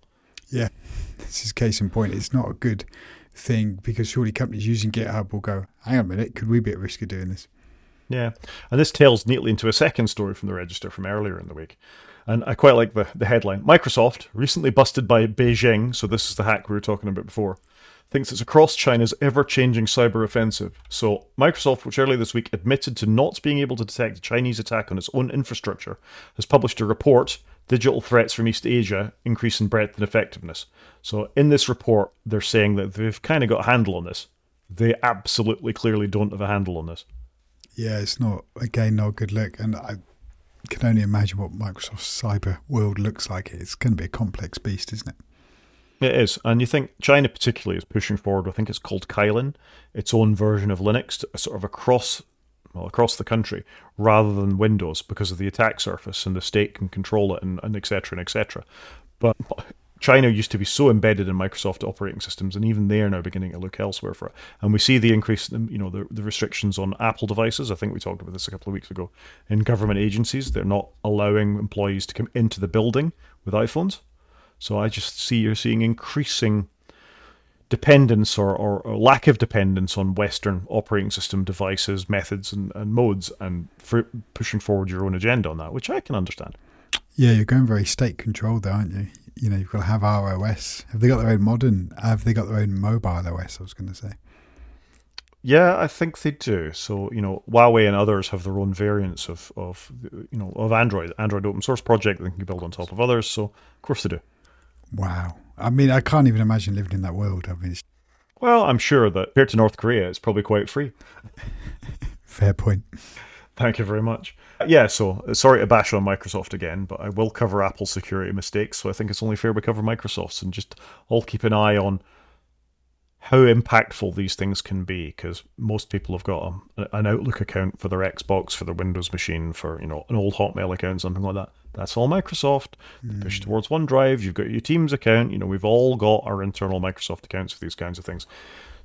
S2: Yeah, this is case in point. It's not a good thing because surely companies using GitHub will go, hang on a minute, could we be at risk of doing this?
S1: Yeah, and this tails neatly into a second story from the register from earlier in the week. And I quite like the, the headline Microsoft, recently busted by Beijing, so this is the hack we were talking about before, thinks it's across China's ever changing cyber offensive. So, Microsoft, which earlier this week admitted to not being able to detect a Chinese attack on its own infrastructure, has published a report Digital Threats from East Asia Increase in Breadth and Effectiveness. So, in this report, they're saying that they've kind of got a handle on this. They absolutely clearly don't have a handle on this.
S2: Yeah, it's not, again, not a good look. And I can only imagine what Microsoft's cyber world looks like. It's going to be a complex beast, isn't it?
S1: It is, and you think China particularly is pushing forward. I think it's called Kylin, its own version of Linux, uh, sort of across well across the country rather than Windows because of the attack surface and the state can control it and, etc. and etc. But China used to be so embedded in Microsoft operating systems, and even they are now beginning to look elsewhere for it. And we see the increase, in, you know, the, the restrictions on Apple devices. I think we talked about this a couple of weeks ago. In government agencies, they're not allowing employees to come into the building with iPhones. So I just see you're seeing increasing dependence or, or, or, lack of dependence on Western operating system devices, methods, and, and modes, and for pushing forward your own agenda on that, which I can understand.
S2: Yeah, you're going very state controlled there, aren't you? You know, you've got to have ROS. Have they got their own modern? Have they got their own mobile OS? I was going to say.
S1: Yeah, I think they do. So you know, Huawei and others have their own variants of of you know of Android, Android open source project that can build on top of others. So of course they do.
S2: Wow. I mean, I can't even imagine living in that world. I mean,
S1: well, I'm sure that compared to North Korea, it's probably quite free.
S2: Fair point.
S1: Thank you very much. Uh, yeah, so uh, sorry to bash on Microsoft again, but I will cover Apple security mistakes. So I think it's only fair we cover Microsoft's and just all keep an eye on how impactful these things can be because most people have got a, an Outlook account for their Xbox, for their Windows machine, for you know an old Hotmail account, something like that. That's all Microsoft. Mm. Push towards OneDrive. You've got your Teams account. You know we've all got our internal Microsoft accounts for these kinds of things.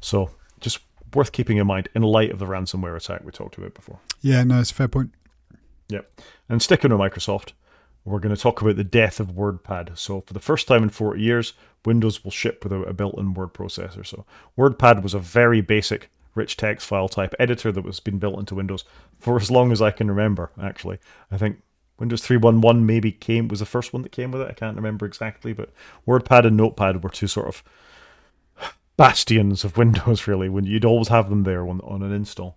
S1: So just worth keeping in mind in light of the ransomware attack we talked about before.
S2: Yeah, no, it's a fair point.
S1: Yep. And sticking with Microsoft, we're going to talk about the death of WordPad. So, for the first time in 40 years, Windows will ship without a built in word processor. So, WordPad was a very basic rich text file type editor that was been built into Windows for as long as I can remember, actually. I think Windows 3.1.1 maybe came was the first one that came with it. I can't remember exactly, but WordPad and Notepad were two sort of bastions of Windows, really, when you'd always have them there on, on an install.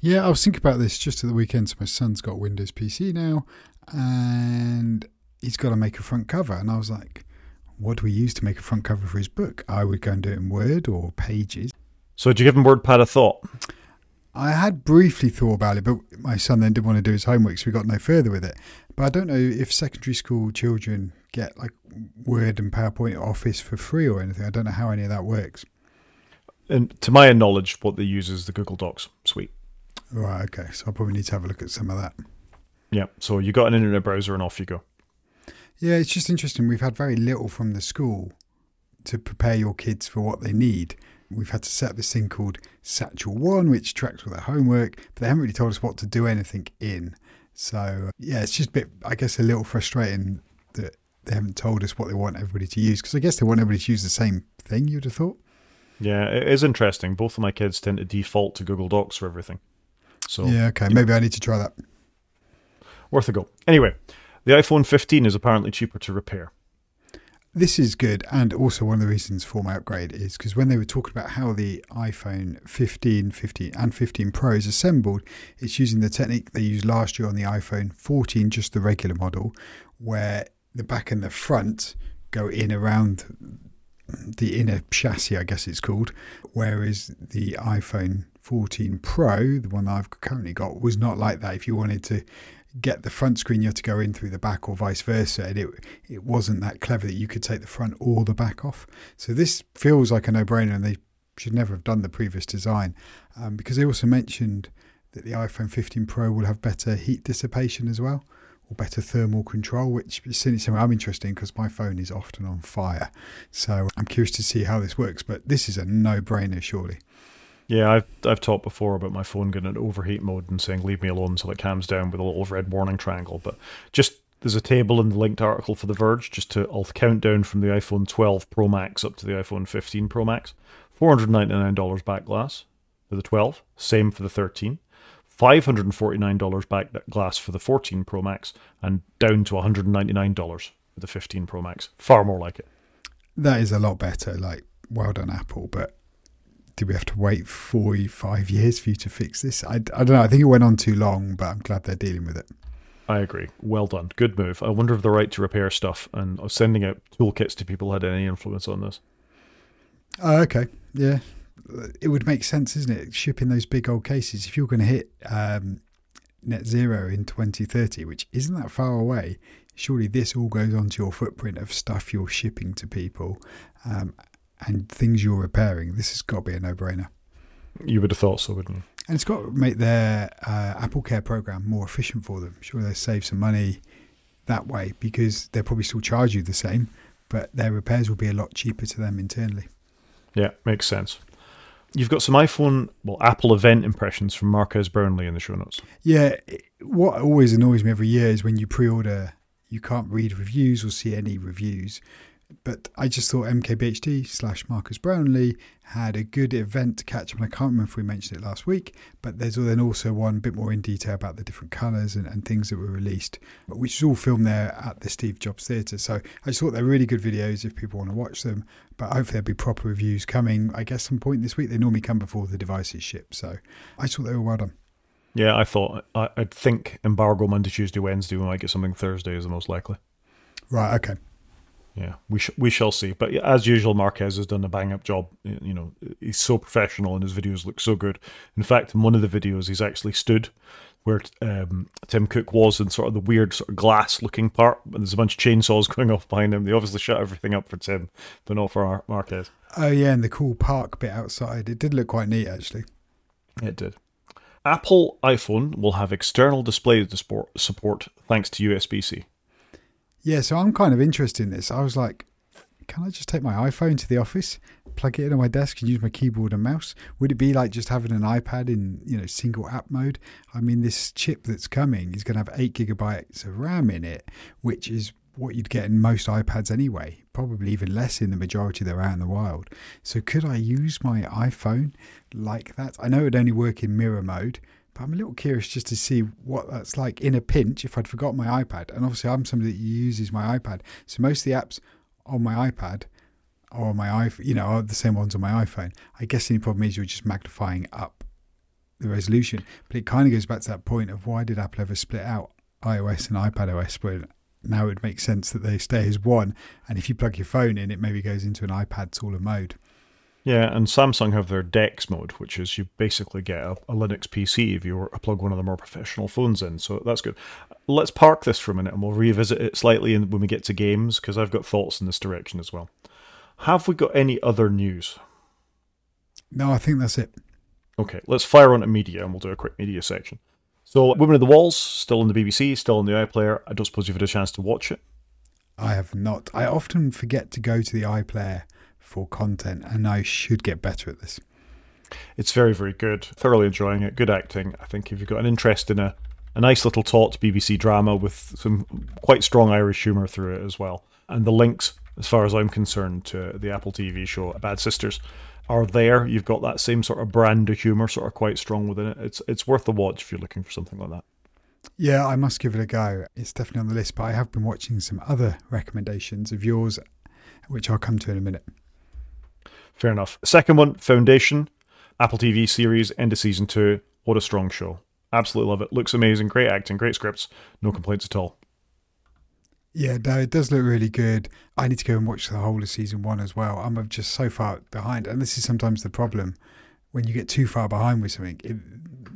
S2: Yeah, I was thinking about this just at the weekend. So my son's got Windows PC now, and he's got to make a front cover. And I was like, what do we use to make a front cover for his book? I would go and do it in Word or Pages.
S1: So did you give him WordPad a thought?
S2: I had briefly thought about it, but my son then didn't want to do his homework, so we got no further with it. But I don't know if secondary school children get like Word and PowerPoint Office for free or anything. I don't know how any of that works.
S1: And to my knowledge, what they use is the Google Docs suite.
S2: Right. Okay. So I probably need to have a look at some of that.
S1: Yeah. So you got an internet browser and off you go.
S2: Yeah, it's just interesting. We've had very little from the school to prepare your kids for what they need. We've had to set up this thing called Satchel One, which tracks all their homework, but they haven't really told us what to do anything in. So yeah, it's just a bit, I guess, a little frustrating that they haven't told us what they want everybody to use because I guess they want everybody to use the same thing. You'd have thought.
S1: Yeah, it is interesting. Both of my kids tend to default to Google Docs for everything. So
S2: yeah, okay, maybe I need to try that.
S1: Worth a go. Anyway, the iPhone 15 is apparently cheaper to repair.
S2: This is good, and also one of the reasons for my upgrade is because when they were talking about how the iPhone 15, 15, and 15 Pro is assembled, it's using the technique they used last year on the iPhone 14, just the regular model, where the back and the front go in around the inner chassis, I guess it's called, whereas the iPhone 14 Pro, the one I've currently got, was not like that. If you wanted to get the front screen, you had to go in through the back or vice versa. And it, it wasn't that clever that you could take the front or the back off. So this feels like a no brainer, and they should never have done the previous design um, because they also mentioned that the iPhone 15 Pro will have better heat dissipation as well or better thermal control, which is something I'm interested in because my phone is often on fire. So I'm curious to see how this works, but this is a no brainer, surely.
S1: Yeah, I've I've talked before about my phone getting into overheat mode and saying leave me alone until it calms down with a little red warning triangle. But just there's a table in the linked article for The Verge just to I'll count down from the iPhone 12 Pro Max up to the iPhone 15 Pro Max. $499 back glass for the 12, same for the 13. $549 back glass for the 14 Pro Max, and down to $199 for the 15 Pro Max. Far more like it.
S2: That is a lot better. Like, well done, Apple. But do we have to wait four, five years for you to fix this? I, I don't know. I think it went on too long, but I'm glad they're dealing with it.
S1: I agree. Well done. Good move. I wonder if the right to repair stuff and sending out toolkits to people had any influence on this.
S2: Oh, okay. Yeah. It would make sense, isn't it? Shipping those big old cases. If you're going to hit um, net zero in 2030, which isn't that far away, surely this all goes onto your footprint of stuff you're shipping to people um, and things you're repairing. This has got to be a no brainer.
S1: You would have thought so, wouldn't you?
S2: And it's got to make their uh, Apple Care program more efficient for them. Sure, they save some money that way because they'll probably still charge you the same, but their repairs will be a lot cheaper to them internally.
S1: Yeah, makes sense. You've got some iPhone, well, Apple event impressions from Marques Brownlee in the show notes.
S2: Yeah, what always annoys me every year is when you pre order, you can't read reviews or see any reviews. But I just thought MKBHD slash Marques Brownlee had a good event to catch up. I can't remember if we mentioned it last week, but there's then also one bit more in detail about the different colours and, and things that were released, which is all filmed there at the Steve Jobs Theatre. So I just thought they're really good videos if people want to watch them. But hopefully there'll be proper reviews coming, I guess, some point this week. They normally come before the devices ship. So I thought they were well done.
S1: Yeah, I thought, I, would think embargo Monday, Tuesday, Wednesday. We might get something Thursday is the most likely.
S2: Right, okay
S1: yeah, we sh- we shall see. But as usual, Marques has done a bang up job. You know, he's so professional, and his videos look so good. In fact, in one of the videos, he's actually stood where um, Tim Cook was in sort of the weird sort of glass looking part, and there's a bunch of chainsaws going off behind him. They obviously shut everything up for Tim, but not for Marques.
S2: Oh yeah, and the cool park bit outside. It did look quite neat, actually.
S1: It did. Apple iPhone will have external display support thanks to USB C.
S2: Yeah, so I'm kind of interested in this. I was like, can I just take my iPhone to the office, plug it in on my desk, and use my keyboard and mouse? Would it be like just having an iPad in you know single app mode? I mean, this chip that's coming is going to have eight gigabytes of RAM in it, which is what you'd get in most iPads anyway. Probably even less in the majority that are out in the wild. So could I use my iPhone like that? I know it would only work in mirror mode, but I'm a little curious just to see what that's like in a pinch if I'd forgot my iPad. And obviously, I'm somebody that uses my iPad. So most of the apps on my iPad or my iPhone, you know, are the same ones on my iPhone. I guess the only problem is you're just magnifying up the resolution. But it kind of goes back to that point of why did Apple ever split out iOS and iPad OS? But now it makes sense that they stay as one. And if you plug your phone in, it maybe goes into an iPad taller mode.
S1: Yeah, and Samsung have their DeX mode, which is you basically get a, a, Linux PC if you plug one of the more professional phones in. So that's good. Let's park this for a minute and we'll revisit it slightly when we get to games because I've got thoughts in this direction as well. Have we got any other news?
S2: No, I think that's it.
S1: Okay, let's fire on to media and we'll do a quick media section. So, Women of the Walls, still on the BBC, still on the iPlayer. I don't suppose you've had a chance to watch it.
S2: I have not. I often forget to go to the iPlayer for content, and I should get better at this.
S1: It's very, very good. Thoroughly enjoying it. Good acting. I think if you've got an interest in a, a nice little taut BBC drama with some quite strong Irish humour through it as well, and the links, as far as I'm concerned, to the Apple TV show Bad Sisters are there. You've got that same sort of brand of humour, sort of quite strong within it. It's it's worth the watch if you're looking for something like that.
S2: Yeah, I must give it a go. It's definitely on the list, but I have been watching some other recommendations of yours, which I'll come to in a minute.
S1: Fair enough. Second one, Foundation, Apple TV series, end of season two. What a strong show. Absolutely love it. Looks amazing. Great acting, great scripts. No complaints at all.
S2: Yeah, no, it does look really good. I need to go and watch the whole of season one as well. I'm just so far behind. And this is sometimes the problem when you get too far behind with something. It,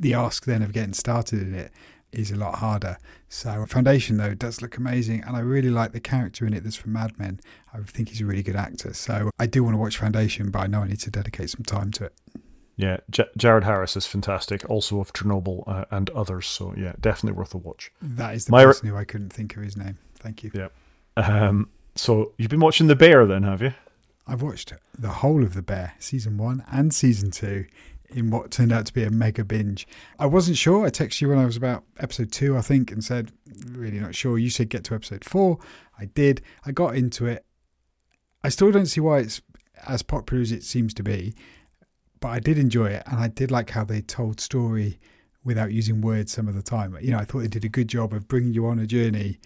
S2: the ask then of getting started in it is a lot harder. So Foundation though does look amazing, and I really like the character in it that's from Mad Men. I think he's a really good actor. So I do want to watch Foundation, but I know I need to dedicate some time to it.
S1: Yeah, J- Jared Harris is fantastic, also of Chernobyl uh, and others. So yeah, definitely worth a watch.
S2: That is the My person who I couldn't think of his name. Thank you.
S1: Yeah. Um, so you've been watching The Bear then, have you?
S2: I've watched the whole of The Bear, season one and season two in what turned out to be a mega binge. I wasn't sure. I texted you when I was about episode two, I think, and said, really not sure. You said get to episode four. I did. I got into it. I still don't see why it's as popular as it seems to be, but I did enjoy it, and I did like how they told story without using words some of the time. You know, I thought they did a good job of bringing you on a journey,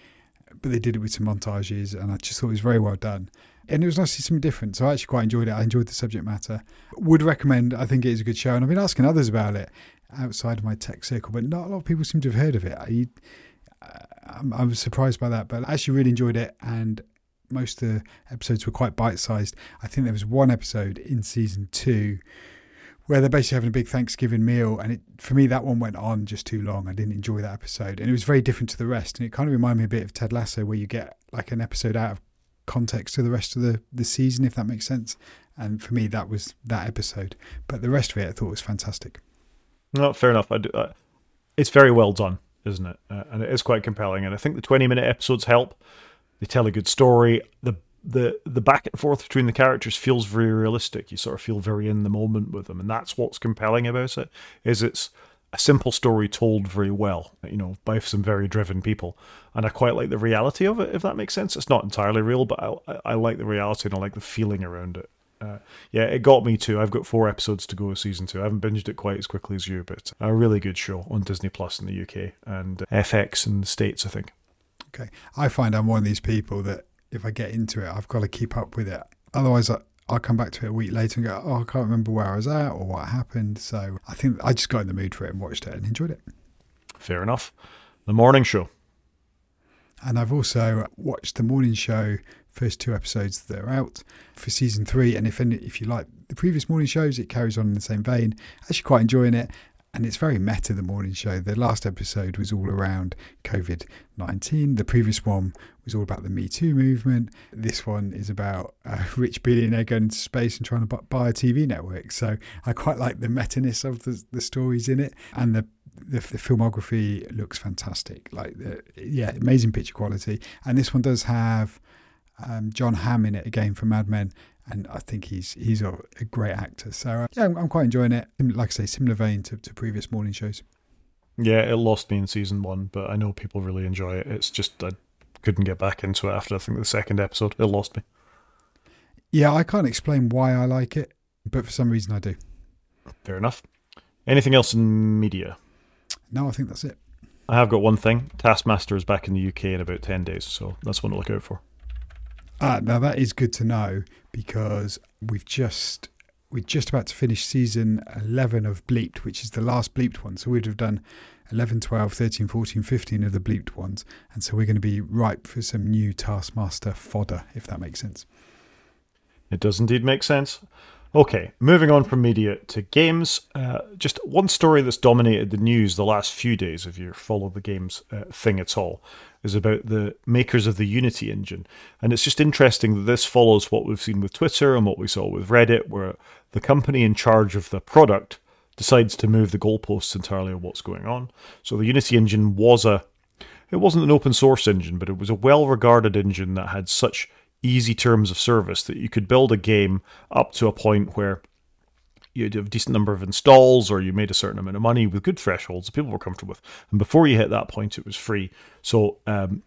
S2: but they did it with some montages, and I just thought it was very well done. And it was nice to see something different. So I actually quite enjoyed it. I enjoyed the subject matter. Would recommend. I think it is a good show, and I've been asking others about it outside of my tech circle, but not a lot of people seem to have heard of it. I, uh, I'm, I was surprised by that, but I actually really enjoyed it, and most of the episodes were quite bite-sized. I think there was one episode in season two where they're basically having a big Thanksgiving meal. And it, for me, that one went on just too long. I didn't enjoy that episode. And it was very different to the rest. And it kind of reminded me a bit of Ted Lasso, where you get like an episode out of context to the rest of the, the season, if that makes sense. And for me, that was that episode. But the rest of it, I thought was fantastic.
S1: No, fair enough. I do, it's very well done, isn't it? Uh, and it is quite compelling. And I think the 20 minute episodes help. They tell a good story. The the the back and forth between the characters feels very realistic. You sort of feel very in the moment with them, and that's what's compelling about it. Is it's a simple story told very well, you know, by some very driven people, and I quite like the reality of it. If that makes sense, it's not entirely real, but I, I like the reality and I like the feeling around it. Uh, yeah, it got me too. I've got four episodes to go of season two. I haven't binged it quite as quickly as you, but a really good show on Disney Plus in the UK and FX in the States, I think.
S2: Okay. I find I'm one of these people that if I get into it, I've got to keep up with it. Otherwise, I, I'll come back to it a week later and go, oh, I can't remember where I was at or what happened. So I think I just got in the mood for it and watched it and enjoyed it.
S1: Fair enough. The morning show.
S2: And I've also watched the morning show first two episodes that are out for season three. And if if you like the previous morning shows, it carries on in the same vein. Actually, quite enjoying it and it's very meta, the morning show. The last episode was all around COVID 19. The previous one was all about the Me Too movement. This one is about a rich billionaire going into space and trying to buy a TV network. So I quite like the meta-ness of the, the stories in it. And the the, the, filmography looks fantastic. Like, the, yeah, amazing picture quality. And this one does have um, Jon Hamm in it again from Mad Men, and I think he's he's a, a great actor. So uh, yeah, I'm, I'm, quite enjoying it. Like I say, similar vein to, to previous morning shows.
S1: Yeah, it lost me in season one, but I know people really enjoy it. It's just I couldn't get back into it after I think the second episode. It lost me.
S2: Yeah, I can't explain why I like it, but for some reason I do.
S1: Fair enough. Anything else in media?
S2: No, I think that's it.
S1: I have got one thing. Taskmaster is back in the UK in about 10 days, so that's one to look out for.
S2: Ah, now that is good to know because we've just we're just about to finish season 11 of Bleeped, which is the last Bleeped one. So we'd have done 11, 12, 13, 14, 15 of the Bleeped ones. And so we're going to be ripe for some new Taskmaster fodder, if that makes sense.
S1: It does indeed make sense. Okay, moving on from media to games. Uh, just one story that's dominated the news the last few days, if you follow the games uh, thing at all, is about the makers of the Unity engine. And it's just interesting that this follows what we've seen with Twitter and what we saw with Reddit, where the company in charge of the product decides to move the goalposts entirely of what's going on. So the Unity engine was a it wasn't an open source engine, but it was a well regarded engine that had such easy terms of service that you could build a game up to a point where you had a decent number of installs or you made a certain amount of money with good thresholds that people were comfortable with. And before you hit that point, it was free. So um,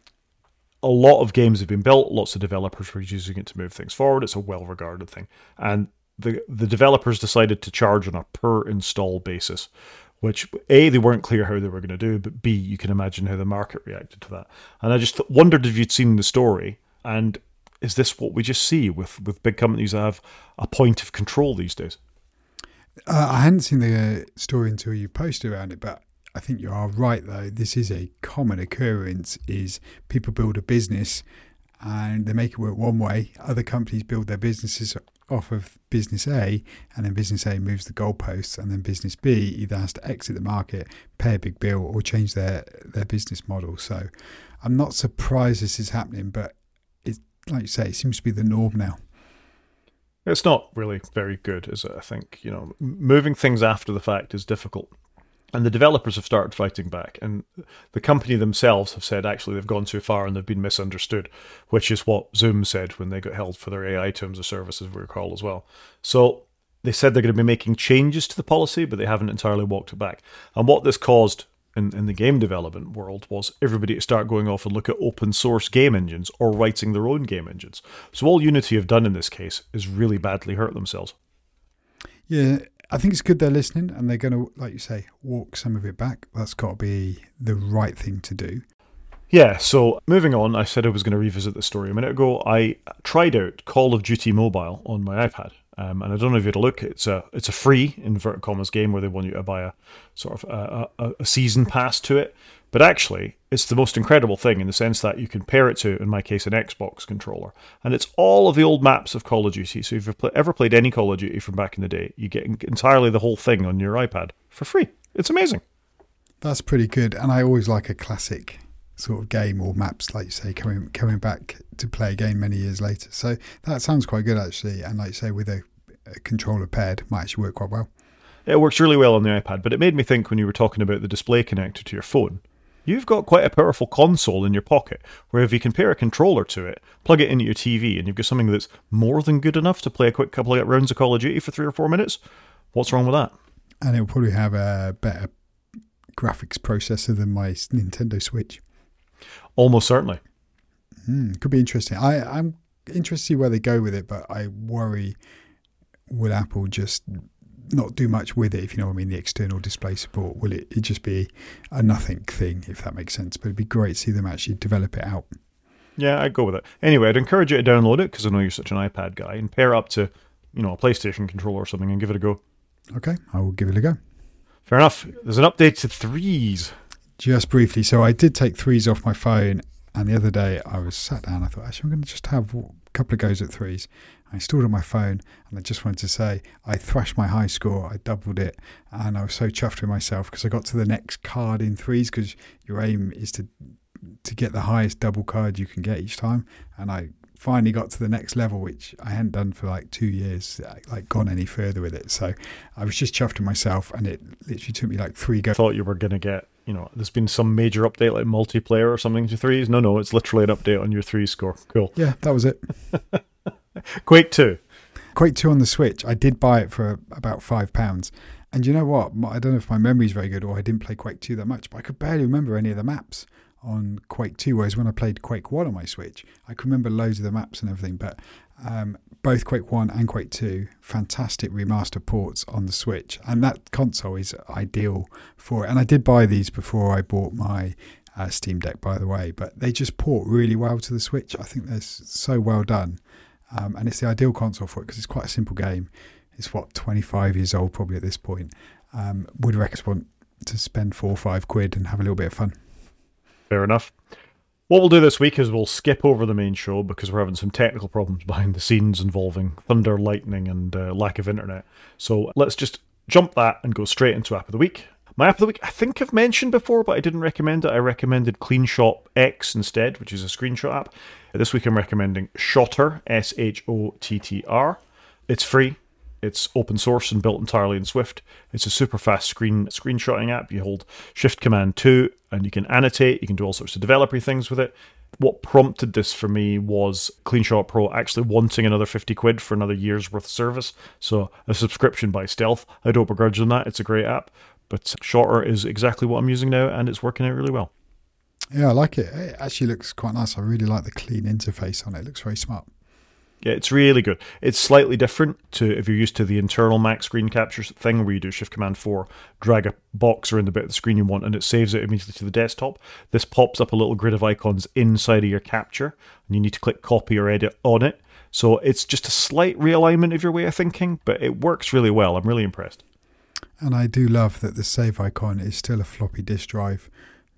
S1: a lot of games have been built, lots of developers were using it to move things forward. It's a well regarded thing. And the, the developers decided to charge on a per install basis, which A, they weren't clear how they were going to do, but B, you can imagine how the market reacted to that. And I just wondered if you'd seen the story and is this what we just see with, with big companies that have a point of control these days?
S2: Uh, I hadn't seen the story until you posted around it, but I think you are right though. This is a common occurrence: is people build a business and they make it work one way. Other companies build their businesses off of business A, and then business A moves the goalposts, and then business B either has to exit the market, pay a big bill, or change their their business model. So, I'm not surprised this is happening, but like you say, it seems to be the norm now.
S1: It's not really very good, is it? I think you know, moving things after the fact is difficult, and the developers have started fighting back, and the company themselves have said actually they've gone too far and they've been misunderstood, which is what Zoom said when they got held for their AI terms of service, as we recall as well. So they said they're going to be making changes to the policy, but they haven't entirely walked it back. And what this caused in, in the game development world was everybody to start going off and look at open source game engines or writing their own game engines. So all Unity have done in this case is really badly hurt themselves.
S2: Yeah, I think it's good they're listening and they're going to, like you say, walk some of it back. That's got to be the right thing to do.
S1: Yeah, so moving on, I said I was going to revisit the story a minute ago. I tried out Call of Duty Mobile on my iPad. Um, and I don't know if you'd look. It's a it's a free inverted commas game where they want you to buy a sort of a, a, a, season pass to it. But actually, it's the most incredible thing in the sense that you can pair it to, in my case, an Xbox controller, and it's all of the old maps of Call of Duty. So if you've ever played any Call of Duty from back in the day, you get entirely the whole thing on your iPad for free. It's amazing.
S2: That's pretty good, and I always like a classic sort of game or maps, like you say, coming coming back to play again many years later. So that sounds quite good actually, and like you say, with a, a controller paired, might actually work quite well.
S1: It works really well on the iPad, but it made me think when you were talking about the display connector to your phone. You've got quite a powerful console in your pocket, where if you can pair a controller to it, plug it into your TV, and you've got something that's more than good enough to play a quick couple of rounds of Call of Duty for three or four minutes, what's wrong with that?
S2: And it'll probably have a better graphics processor than my Nintendo Switch.
S1: Almost certainly.
S2: Mm, could be interesting. I, I'm interested to see where they go with it, but I worry will Apple just not do much with it, if you know what I mean, the external display support? Will it, it just be a nothing thing, if that makes sense? But it'd be great to see them actually develop it out.
S1: Yeah, I'd go with it. Anyway, I'd encourage you to download it because I know you're such an iPad guy and pair up to, you know, a PlayStation controller or something and give it a go.
S2: Okay, I will give it a go.
S1: Fair enough. There's an update to threes.
S2: Just briefly, so I did take threes off my phone, and the other day I was sat down. I thought, actually, I'm going to just have a couple of goes at threes. I installed on my phone, and I just wanted to say I thrashed my high score. I doubled it, and I was so chuffed with myself because I got to the next card in threes. Because your aim is to to get the highest double card you can get each time, and I finally got to the next level, which I hadn't done for like two years, like gone any further with it. So I was just chuffed with myself, and it literally took me like three goes.
S1: Thought you were going to get, you know, there's been some major update like multiplayer or something to threes. No, no, it's literally an update on your three score. Cool.
S2: Yeah, that was it.
S1: Quake 2.
S2: Quake 2 on the Switch. I did buy it for about five pounds. And you know what? I don't know if my memory's very good or I didn't play Quake 2 that much, but I could barely remember any of the maps on Quake 2, whereas when I played Quake 1 on my Switch, I could remember loads of the maps and everything. But um, both Quake 1 and Quake 2, fantastic remaster ports on the Switch. And that console is ideal for it. And I did buy these before I bought my uh, Steam Deck, by the way, but they just port really well to the Switch. I think they're so well done. Um, and it's the ideal console for it because it's quite a simple game. It's what, 25 years old probably at this point. Um, would recommend to spend four or five quid and have a little bit of fun.
S1: Fair enough. What we'll do this week is we'll skip over the main show because we're having some technical problems behind the scenes involving thunder, lightning, and uh, lack of internet. So let's just jump that and go straight into App of the Week. My App of the Week, I think I've mentioned before, but I didn't recommend it. I recommended CleanShot X instead, which is a screenshot app. This week I'm recommending Shottr, S H O T T R. It's free. It's open source and built entirely in Swift. It's a super fast screen screenshotting app. You hold Shift Command 2 and you can annotate. You can do all sorts of developer things with it. What prompted this for me was CleanShot Pro actually wanting another 50 quid for another year's worth of service. So a subscription by stealth. I don't begrudge them that. It's a great app. But Shottr is exactly what I'm using now and it's working out really well.
S2: Yeah, I like it. It actually looks quite nice. I really like the clean interface on it. It looks very smart.
S1: Yeah, it's really good. It's slightly different to if you're used to the internal Mac screen capture thing where you do Shift Command 4, drag a box around the bit of the screen you want, and it saves it immediately to the desktop. This pops up a little grid of icons inside of your capture, and you need to click copy or edit on it. So it's just a slight realignment of your way of thinking, but it works really well. I'm really impressed.
S2: And I do love that the save icon is still a floppy disk drive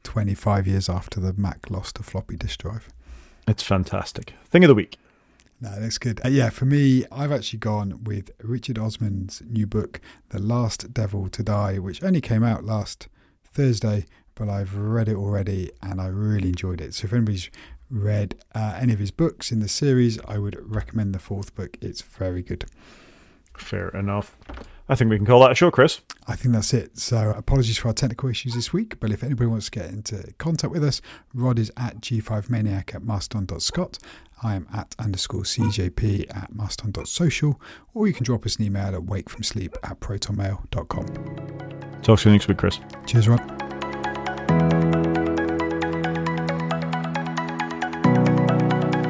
S2: 25 years after the Mac lost a floppy disk drive.
S1: It's fantastic. Thing of the week.
S2: No, that's good. Uh, yeah, for me, I've actually gone with Richard Osman's new book, The Last Devil to Die, which only came out last Thursday, but I've read it already and I really enjoyed it. So if anybody's read uh, any of his books in the series, I would recommend the fourth book. It's very good.
S1: Fair enough. I think we can call that a show, Chris.
S2: I think that's it. So apologies for our technical issues this week, but if anybody wants to get into contact with us, Rod is at G5Maniac at mastodon.scot. I am at underscore cjp at mastodon.social, or you can drop us an email at wakefromsleep at protonmail.com.
S1: Talk to you next week, Chris.
S2: Cheers, Rob.